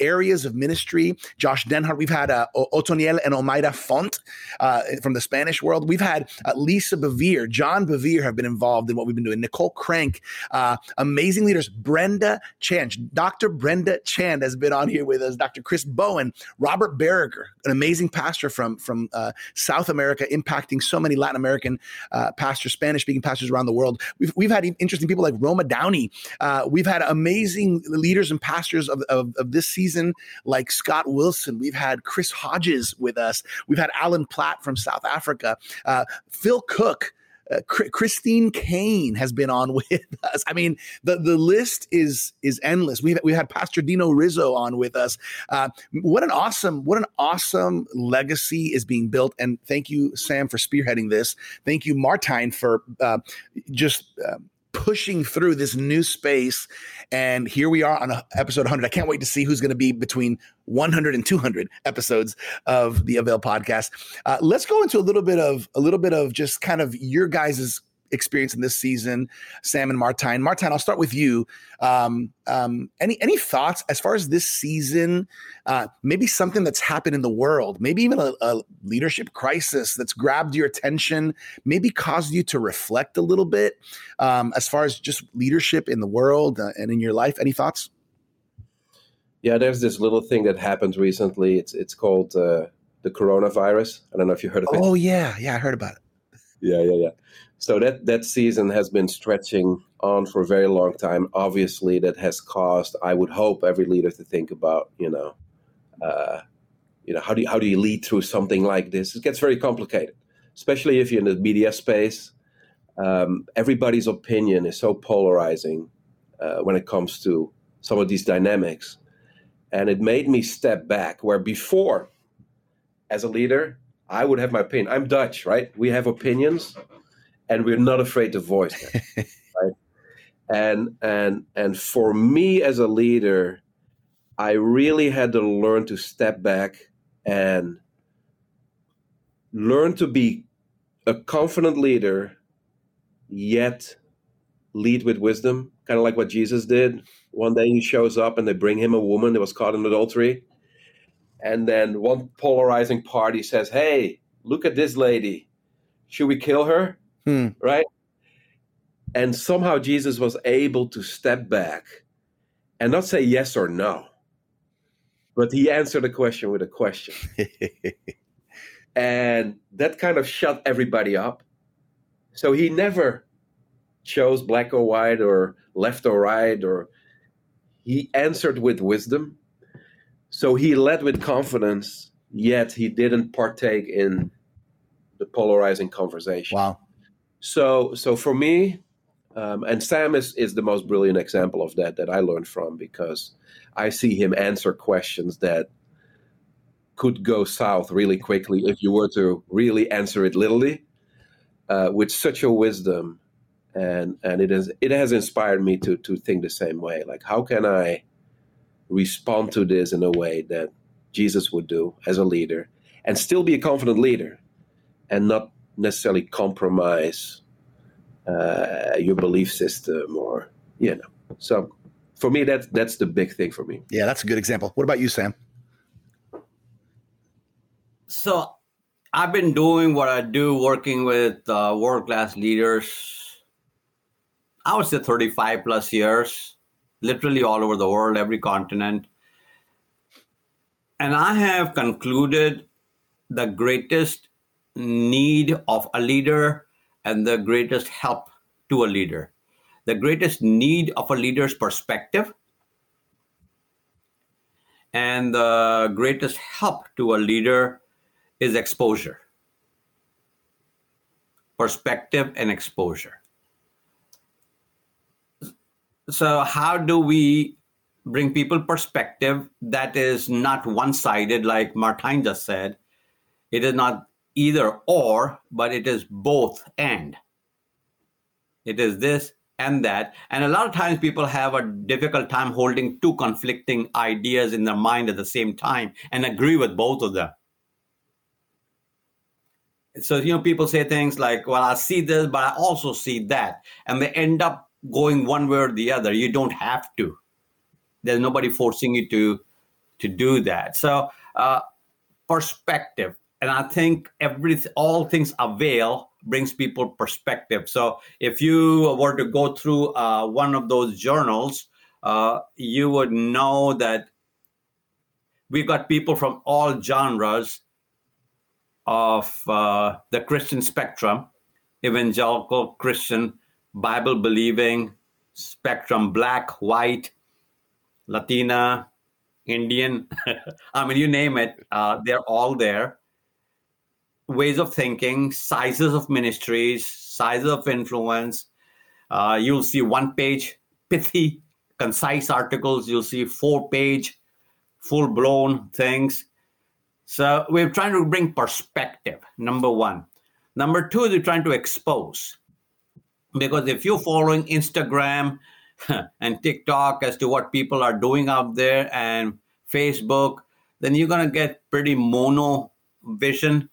areas of ministry. Josh Denhart. We've had uh, Otoniel and Omaira Font from the Spanish world. We've had Lisa Bevere, John Bevere have been involved in what we've been doing. Nicole Crank, amazing leaders. Brenda Chand, Dr. Brenda Chand has been on here with us. Dr. Chris Bowen, Robert Barriger, an amazing pastor from from uh, South America, impacting so many Latin American uh, pastors, Spanish speaking pastors around the world. We've, we've had interesting people like Roma Downey. we've had amazing leaders and pastors of, of, of this season, like Scott Wilson. We've had Chris Hodges with us. We've had Alan Platt from South Africa. Uh, Phil Cook. Uh, Christine Caine has been on with us. I mean, the, the list is is endless. We we had Pastor Dino Rizzo on with us. Uh, what an awesome what an awesome legacy is being built. And thank you, Sam, for spearheading this. Thank you, Martijn, for uh, just uh, pushing through this new space. And here we are on episode 100. I can't wait to see who's going to be between 100 and 200 episodes of the Avail podcast. Uh, let's go into a little bit of a little bit of just kind of your guys's experience in this season, Sam and Martijn. Martijn, I'll start with you. Um, um, any any thoughts as far as this season? Uh, maybe something that's happened in the world, maybe even a, a, leadership crisis that's grabbed your attention, maybe caused you to reflect a little bit um, as far as just leadership in the world uh, and in your life. Any thoughts? Yeah, there's this little thing that happened recently. It's it's called uh, the coronavirus. I don't know if you heard of it. Oh yeah, yeah, I heard about it. Yeah, yeah, yeah. So that that season has been stretching on for a very long time. Obviously, that has caused, I would hope, every leader to think about, you know, uh, you know, how do you, how do you lead through something like this? It gets very complicated, especially if you're in the media space. Um, everybody's opinion is so polarizing uh, when it comes to some of these dynamics, and it made me step back. Where before, as a leader, I would have my opinion. I'm Dutch, right? We have opinions and we're not afraid to voice them right? And and and for me as a leader i really had to learn to step back and learn to be a confident leader yet lead with wisdom kind of like what jesus did. One day he shows up and they bring him a woman that was caught in adultery. And then one polarizing party says hey look at this lady. Should we kill her Hmm. Right? And somehow Jesus was able to step back and not say yes or no, but he answered the question with a question. and that kind of shut everybody up. So he never chose black or white or left or right, or he answered with wisdom. So he led with confidence, yet he didn't partake in the polarizing conversation. Wow. So, so for me, um, and Sam is, is the most brilliant example of that that I learned from because I see him answer questions that could go south really quickly if you were to really answer it literally uh, with such a wisdom. And and it has it has inspired me to to think the same way. Like how can i respond to this in a way that jesus would do as a leader and still be a confident leader and not necessarily compromise uh, your belief system or you know. So for me that's that's the big thing for me. Yeah that's a good example. What about you sam? So i've been doing what i do working with uh, world class leaders i would say 35 plus years literally all over the world every continent. And i have concluded the greatest need of a leader and the greatest help to a leader. The greatest need of a leader's perspective and the greatest help to a leader is exposure. Perspective and exposure. So, how do we bring people perspective that is not one sided, like Martijn just said? It is not either or, but it is both and. It is this and that. And a lot of times people have a difficult time holding two conflicting ideas in their mind at the same time and agree with both of them. so you know people say things like well i see this but i also see that and they end up going one way or the other you don't have to there's nobody forcing you to to do that so uh, perspective and i think every all things avail brings people perspective so if you were to go through uh, one of those journals uh, you would know that we got people from all genres of uh, the Christian spectrum, evangelical Christian, Bible believing spectrum, black, white, Latina, Indian. I mean, you name it, uh, they're all there. Ways of thinking, sizes of ministries, sizes of influence. Uh, you'll see one page, pithy, concise articles. You'll see four page, full blown things. So we're trying to bring perspective, number one. Number two is we're trying to expose. Because if you're following Instagram and TikTok as to what people are doing out there and Facebook, then you're going to get pretty mono vision.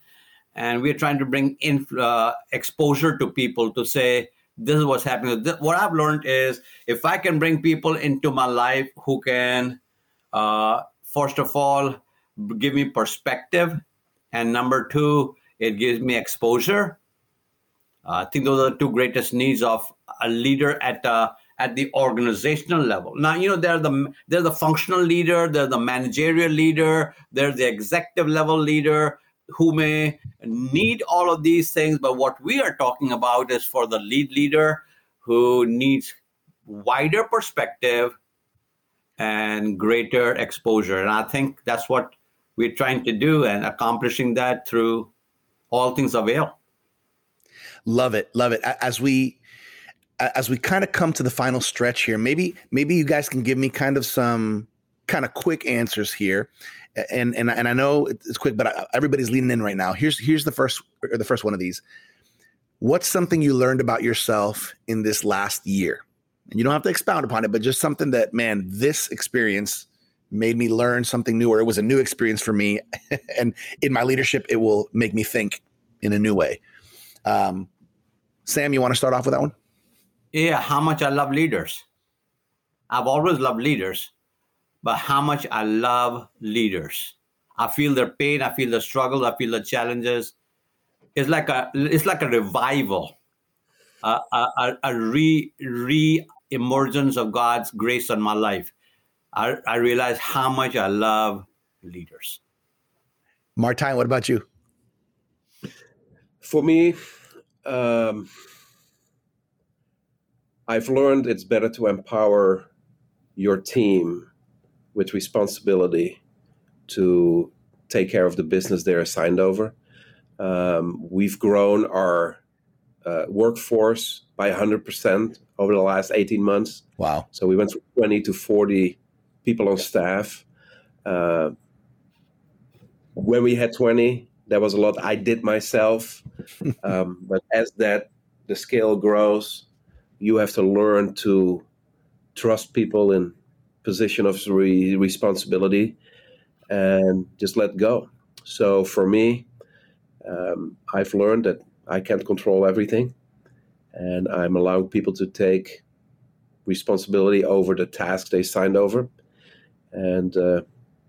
And we're trying to bring in, uh, exposure to people to say, this is what's happening. What I've learned is if I can bring people into my life who can, uh, first of all, give me perspective, and number two, it gives me exposure. Uh, I think those are the two greatest needs of a leader at uh, at the organizational level. Now, you know, they're the they're the functional leader, they're the managerial leader, they're the executive level leader who may need all of these things. But what we are talking about is for the lead leader who needs wider perspective and greater exposure. And I think that's what we're trying to do and accomplishing that through all things avail. Love it, love it. As we as we kind of come to the final stretch here, maybe maybe you guys can give me kind of some kind of quick answers here, and and and I know it's quick, but everybody's leaning in right now. Here's here's the first the first one of these. What's something you learned about yourself in this last year? And you don't have to expound upon it, but just something that man, this experience made me learn something new or it was a new experience for me and in my leadership it will make me think in a new way um, sam you want to start off with that one yeah how much i love leaders i've always loved leaders but how much i love leaders i feel their pain i feel the struggle i feel the challenges it's like a it's like a revival a, a, a re re emergence of god's grace on my life I, I realized how much I love leaders. Martijn, what about you? For me, um, I've learned it's better to empower your team with responsibility to take care of the business they're assigned over. Um, we've grown our uh, workforce by 100% over the last 18 months. Wow. So we went from 20 to 40 people on staff. Uh, when we had 20, there was a lot I did myself. um, but as that the scale grows, you have to learn to trust people in position of re- responsibility and just let go. So for me, um, I've learned that I can't control everything, and I'm allowing people to take responsibility over the task they signed over and uh,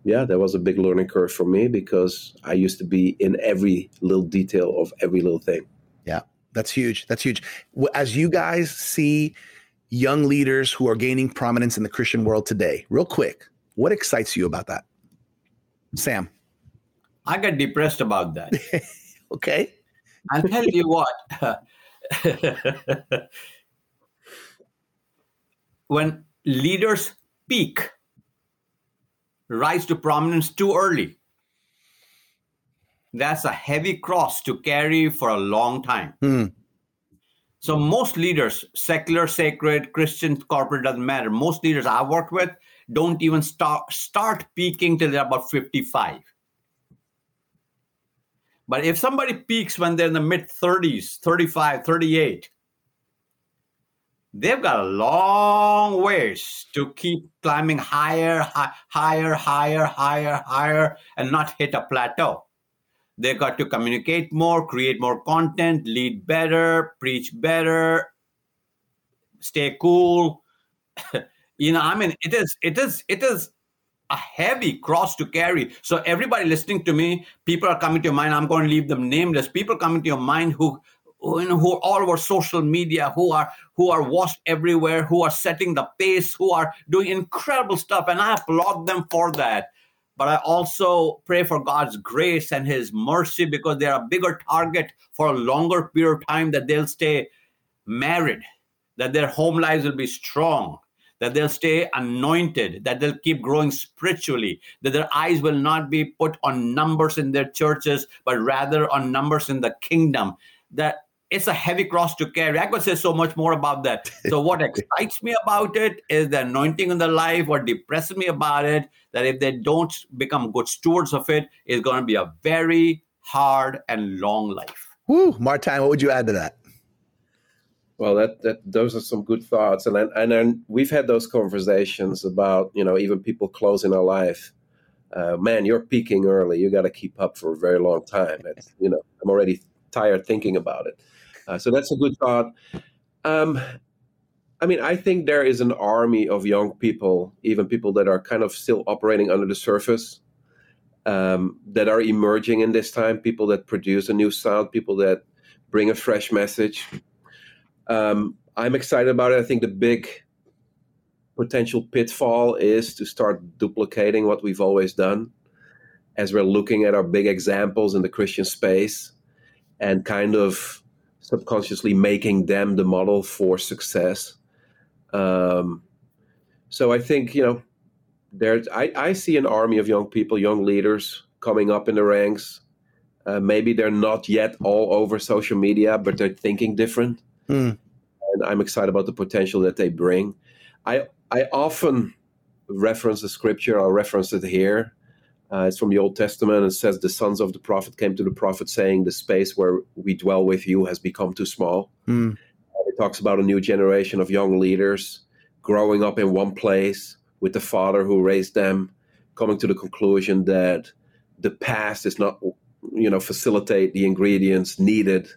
yeah, that was a big learning curve for me because I used to be in every little detail of every little thing. Yeah, that's huge. That's huge. As you guys see young leaders who are gaining prominence in the Christian world today, real quick, what excites you about that? Sam. I got depressed about that. okay. I'll tell you what. when leaders peak, rise to prominence too early. That's a heavy cross to carry for a long time. Mm. So, most leaders, secular, sacred, Christian, corporate, doesn't matter. Most leaders I've worked with don't even start, start peaking till they're about 55. But if somebody peaks when they're in the mid 30s, 35, 38, they've got a long ways to keep climbing higher, higher, higher, higher, higher, and not hit a plateau. They got to communicate more, create more content, lead better, preach better, stay cool. you know, I mean, it is, it is, it is a heavy cross to carry. So everybody listening to me, people are coming to your mind. I'm going to leave them nameless. People coming to your mind who, who, you know, who are all over social media, who are who are washed everywhere, who are setting the pace, who are doing incredible stuff, and I applaud them for that. But I also pray for God's grace and His mercy because they're a bigger target for a longer period of time that they'll stay married, that their home lives will be strong, that they'll stay anointed, that they'll keep growing spiritually, that their eyes will not be put on numbers in their churches, but rather on numbers in the kingdom. That it's a heavy cross to carry. I could say so much more about that. So, what excites me about it is the anointing in the life. What depresses me about it, that if they don't become good stewards of it, it's going to be a very hard and long life. Woo, Martijn, what would you add to that? Well, that, that those are some good thoughts, and and then we've had those conversations about you know even people close in our life. Uh, man, you're peaking early. You got to keep up for a very long time. It's, you know, I'm already tired thinking about it. Uh, so that's a good thought. Um, I mean, I think there is an army of young people, even people that are kind of still operating under the surface, um, that are emerging in this time. People that produce a new sound, people that bring a fresh message. Um, I'm excited about it. I think the big potential pitfall is to start duplicating what we've always done as we're looking at our big examples in the Christian space and kind of subconsciously making them the model for success. Um, so I think you know, there's I, I see an army of young people, young leaders coming up in the ranks. Uh, maybe they're not yet all over social media, but they're thinking different, mm. and I'm excited about the potential that they bring. I I often reference the scripture. I'll reference it here. Uh, it's from the Old Testament. It says, The sons of the prophet came to the prophet saying, The space where we dwell with you has become too small. Mm. It talks about a new generation of young leaders growing up in one place with the father who raised them, coming to the conclusion that the past is not, you know, facilitate the ingredients needed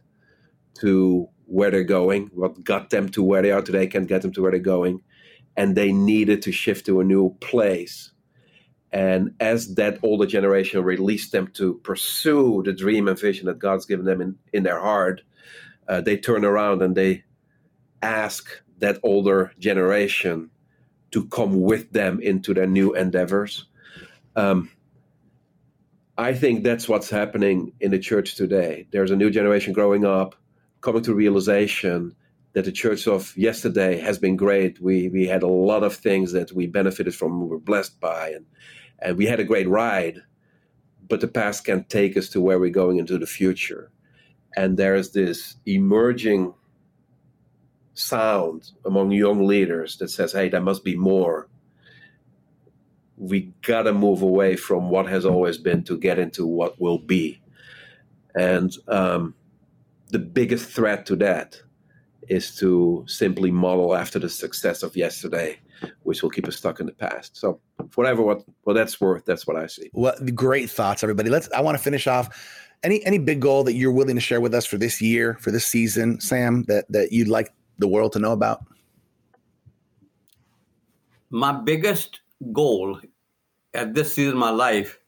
to where they're going. What got them to where they are today can get them to where they're going. And they needed to shift to a new place and as that older generation released them to pursue the dream and vision that God's given them in, in their heart, uh, they turn around and they ask that older generation to come with them into their new endeavors. Um, I think that's what's happening in the church today. There's a new generation growing up, coming to realization that the church of yesterday has been great. We we had a lot of things that we benefited from, we were blessed by, and and we had a great ride, but the past can't take us to where we're going into the future. And there's this emerging sound among young leaders that says, hey, there must be more. We got to move away from what has always been to get into what will be. And um, the biggest threat to that is to simply model after the success of yesterday which will keep us stuck in the past. So, whatever what what that's worth, that's what I see. Well, great thoughts, everybody. Let's. I want to finish off. Any any big goal that you're willing to share with us for this year, for this season, Sam, that that you'd like the world to know about? My biggest goal at this season of my life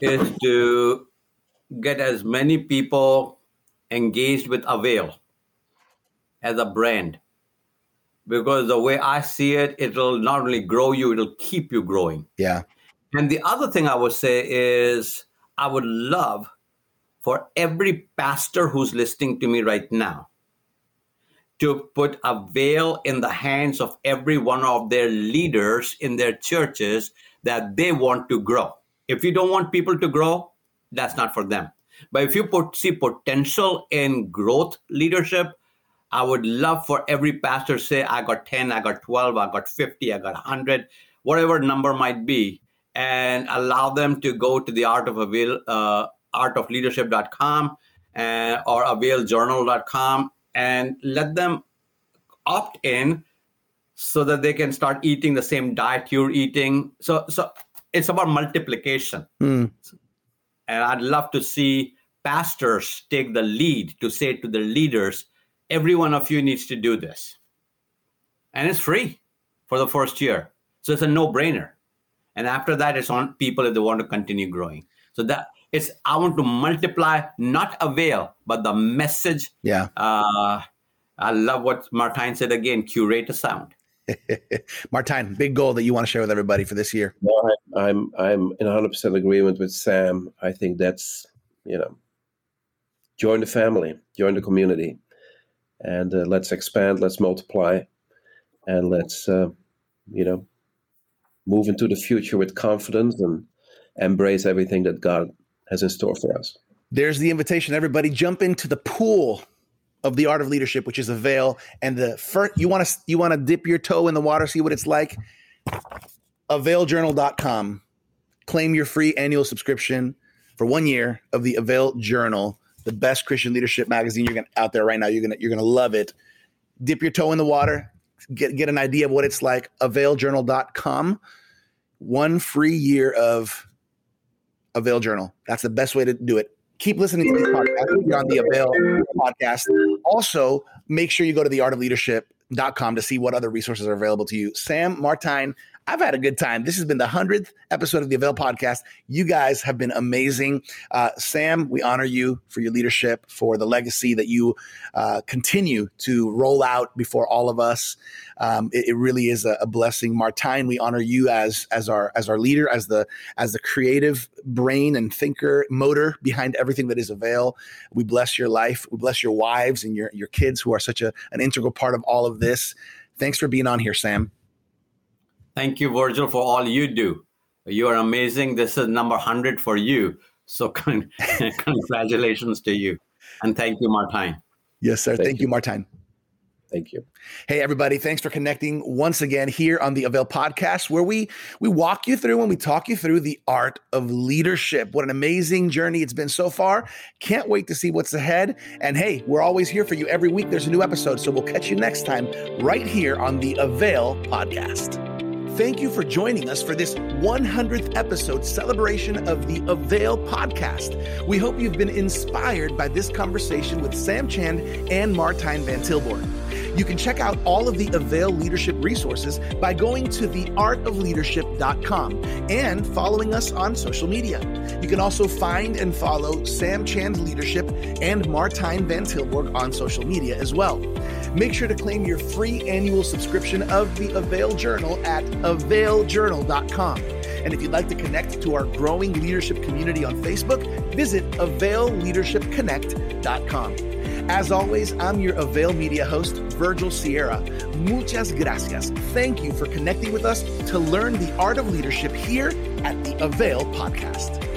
is to get as many people engaged with Avail as a brand because the way I see it, it'll not only grow you, it'll keep you growing. Yeah. And the other thing I would say is I would love for every pastor who's listening to me right now to put Avail in the hands of every one of their leaders in their churches that they want to grow. If you don't want people to grow, that's not for them. But if you put, see potential in growth leadership, I would love for every pastor say, I got 10, I got 12, I got 50, I got 100, whatever number might be, and allow them to go to the art of avail, uh, artofleadership.com uh, or availjournal.com and let them opt in so that they can start eating the same diet you're eating. So, so it's about multiplication. Mm. And I'd love to see pastors take the lead to say to the leaders, every one of you needs to do this. And it's free for the first year. So it's a no brainer. And after that, it's on people if they want to continue growing. So that it's, I want to multiply, not avail, but the message. Yeah. Uh, I love what Martijn said again curate a sound. Martijn, big goal that you want to share with everybody for this year. No, I'm I'm in 100 percent agreement with Sam. I think that's you know, join the family, join the community, and uh, let's expand, let's multiply, and let's uh, you know, move into the future with confidence and embrace everything that God has in store for us. There's the invitation. Everybody, jump into the pool of the art of leadership, which is Avail. And the first, you want to you want to dip your toe in the water, see what it's like. Availjournal.com. Claim your free annual subscription for one year of the Avail Journal, the best Christian leadership magazine you're gonna out there right now. You're gonna you're gonna love it. Dip your toe in the water, get get an idea of what it's like. Availjournal.com. One free year of Avail Journal. That's the best way to do it keep listening to these podcasts. You're on the Avail podcast. Also, make sure you go to theartofleadership.com to see what other resources are available to you. Sam Martijn, I've had a good time. This has been the 100th episode of the Avail podcast. You guys have been amazing. Uh, Sam, we honor you for your leadership, for the legacy that you uh, continue to roll out before all of us. Um, it, it, really is a, a, blessing. Martijn, we honor you as as our as our leader, as the as the creative brain and thinker, motor behind everything that is Avail. We bless your life. We bless your wives and your your kids who are such a, an integral part of all of this. Thanks for being on here, Sam. Thank you, Virgil, for all you do. You are amazing. This is number 100 for you. So, con- congratulations to you. And thank you, Martijn. Yes, sir. Thank, thank you, you, Martijn. Thank you. Hey everybody, thanks for connecting once again here on the Avail podcast where we we walk you through and we talk you through the art of leadership. What an amazing journey it's been so far. Can't wait to see what's ahead. And hey, we're always here for you every week there's a new episode, so we'll catch you next time right here on the Avail podcast. Thank you for joining us for this 100th episode celebration of the Avail podcast. We hope you've been inspired by this conversation with Sam Chand and Martijn van Tilborg. You can check out all of the Avail leadership resources by going to theartofleadership.com and following us on social media. You can also find and follow Sam Chand's leadership and Martijn van Tilborg on social media as well. Make sure to claim your free annual subscription of the Avail Journal at availjournal.com. And if you'd like to connect to our growing leadership community on Facebook, visit availleadershipconnect.com. As always, I'm your Avail Media host, Virgil Sierra. Muchas gracias. Thank you for connecting with us to learn the art of leadership here at the Avail Podcast.